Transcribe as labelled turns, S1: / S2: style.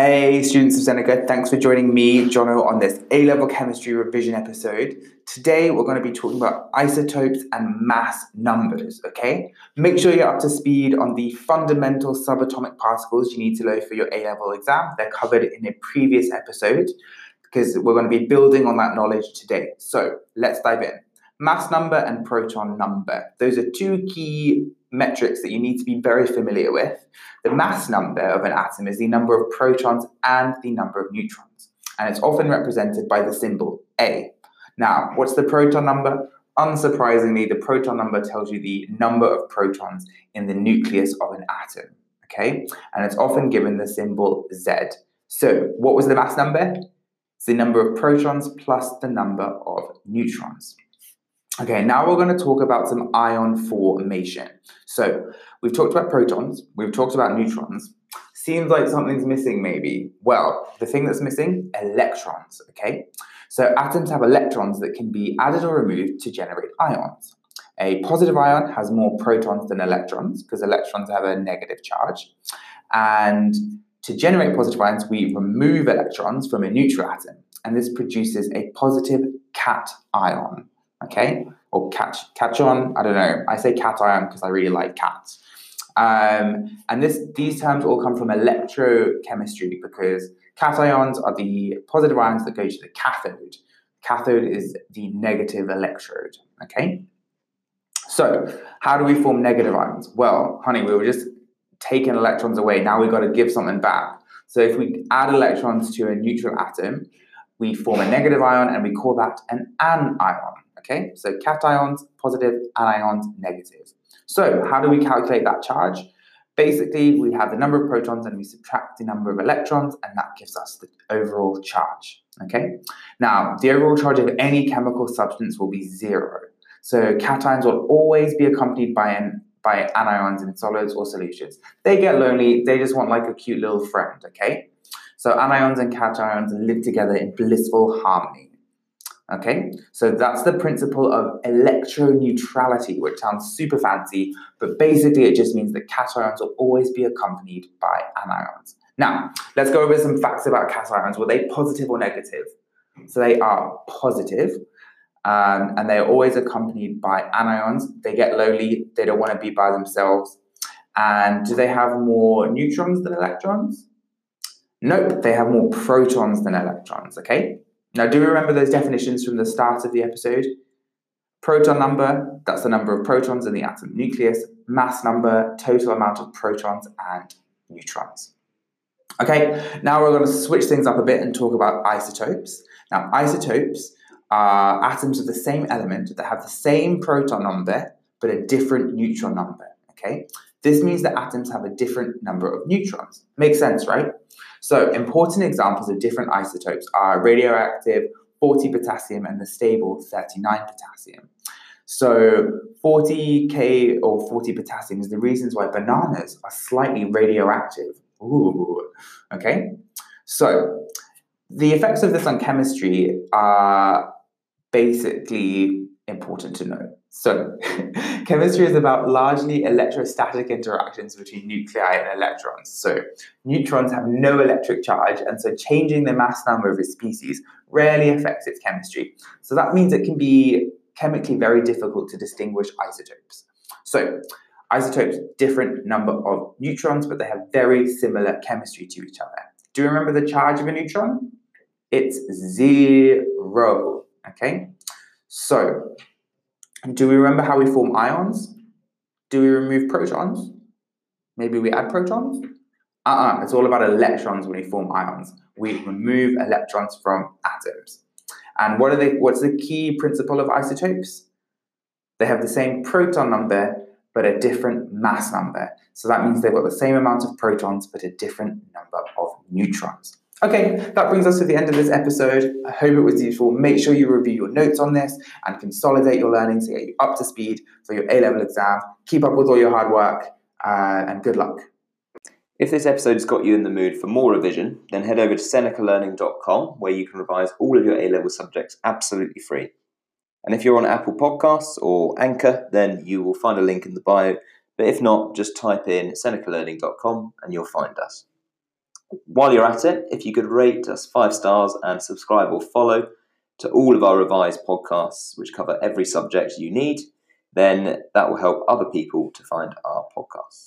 S1: Hey, students of Seneca, thanks for joining me, Jono, on this A level chemistry revision episode. Today, we're going to be talking about isotopes and mass numbers, okay? Make sure you're up to speed on the fundamental subatomic particles you need to know for your A level exam. They're covered in a previous episode because we're going to be building on that knowledge today. So, let's dive in. Mass number and proton number. Those are two key metrics that you need to be very familiar with. The mass number of an atom is the number of protons and the number of neutrons, and it's often represented by the symbol A. Now, what's the proton number? Unsurprisingly, the proton number tells you the number of protons in the nucleus of an atom, okay? And it's often given the symbol Z. So, what was the mass number? It's the number of protons plus the number of neutrons. Okay, now we're going to talk about some ion formation. So we've talked about protons, we've talked about neutrons. Seems like something's missing, maybe. Well, the thing that's missing, electrons, okay? So atoms have electrons that can be added or removed to generate ions. A positive ion has more protons than electrons because electrons have a negative charge. And to generate positive ions, we remove electrons from a neutral atom, and this produces a positive cation okay? Or catch catch on, I don't know. I say cation because I really like cats. Um, and this these terms all come from electrochemistry because cations are the positive ions that go to the cathode. Cathode is the negative electrode, okay? So, how do we form negative ions? Well, honey, we were just taking electrons away. Now we've got to give something back. So, if we add electrons to a neutral atom, we form a negative ion and we call that an anion. Okay, so cations, positive, anions, negative. So how do we calculate that charge? Basically, we have the number of protons and we subtract the number of electrons, and that gives us the overall charge. Okay, now the overall charge of any chemical substance will be zero. So cations will always be accompanied by an by anions in solids or solutions. They get lonely, they just want like a cute little friend, okay? So anions and cations live together in blissful harmony. Okay, so that's the principle of electroneutrality, which sounds super fancy, but basically it just means that cations will always be accompanied by anions. Now, let's go over some facts about cations. Were they positive or negative? So they are positive, um, and they are always accompanied by anions. They get lonely, they don't want to be by themselves. And do they have more neutrons than electrons? Nope, they have more protons than electrons, okay? Now, do you remember those definitions from the start of the episode? Proton number, that's the number of protons in the atom nucleus. Mass number, total amount of protons and neutrons. Okay, now we're going to switch things up a bit and talk about isotopes. Now, isotopes are atoms of the same element that have the same proton number but a different neutron number. Okay, this means that atoms have a different number of neutrons. Makes sense, right? So, important examples of different isotopes are radioactive 40 potassium and the stable 39 potassium. So, 40K or 40 potassium is the reasons why bananas are slightly radioactive. Ooh, okay? So, the effects of this on chemistry are basically important to know. So, chemistry is about largely electrostatic interactions between nuclei and electrons. So, neutrons have no electric charge, and so changing the mass number of a species rarely affects its chemistry. So, that means it can be chemically very difficult to distinguish isotopes. So, isotopes different number of neutrons, but they have very similar chemistry to each other. Do you remember the charge of a neutron? It's zero. Okay, so do we remember how we form ions? Do we remove protons? Maybe we add protons? Uh-uh, it's all about electrons when we form ions. We remove electrons from atoms. And what are they, what's the key principle of isotopes? They have the same proton number, but a different mass number. So that means they've got the same amount of protons, but a different number of neutrons. Okay, that brings us to the end of this episode. I hope it was useful. Make sure you review your notes on this and consolidate your learning to get you up to speed for your A level exam. Keep up with all your hard work uh, and good luck.
S2: If this episode has got you in the mood for more revision, then head over to senecalearning.com where you can revise all of your A level subjects absolutely free. And if you're on Apple Podcasts or Anchor, then you will find a link in the bio. But if not, just type in senecalearning.com and you'll find us. While you're at it, if you could rate us five stars and subscribe or follow to all of our revised podcasts, which cover every subject you need, then that will help other people to find our podcasts.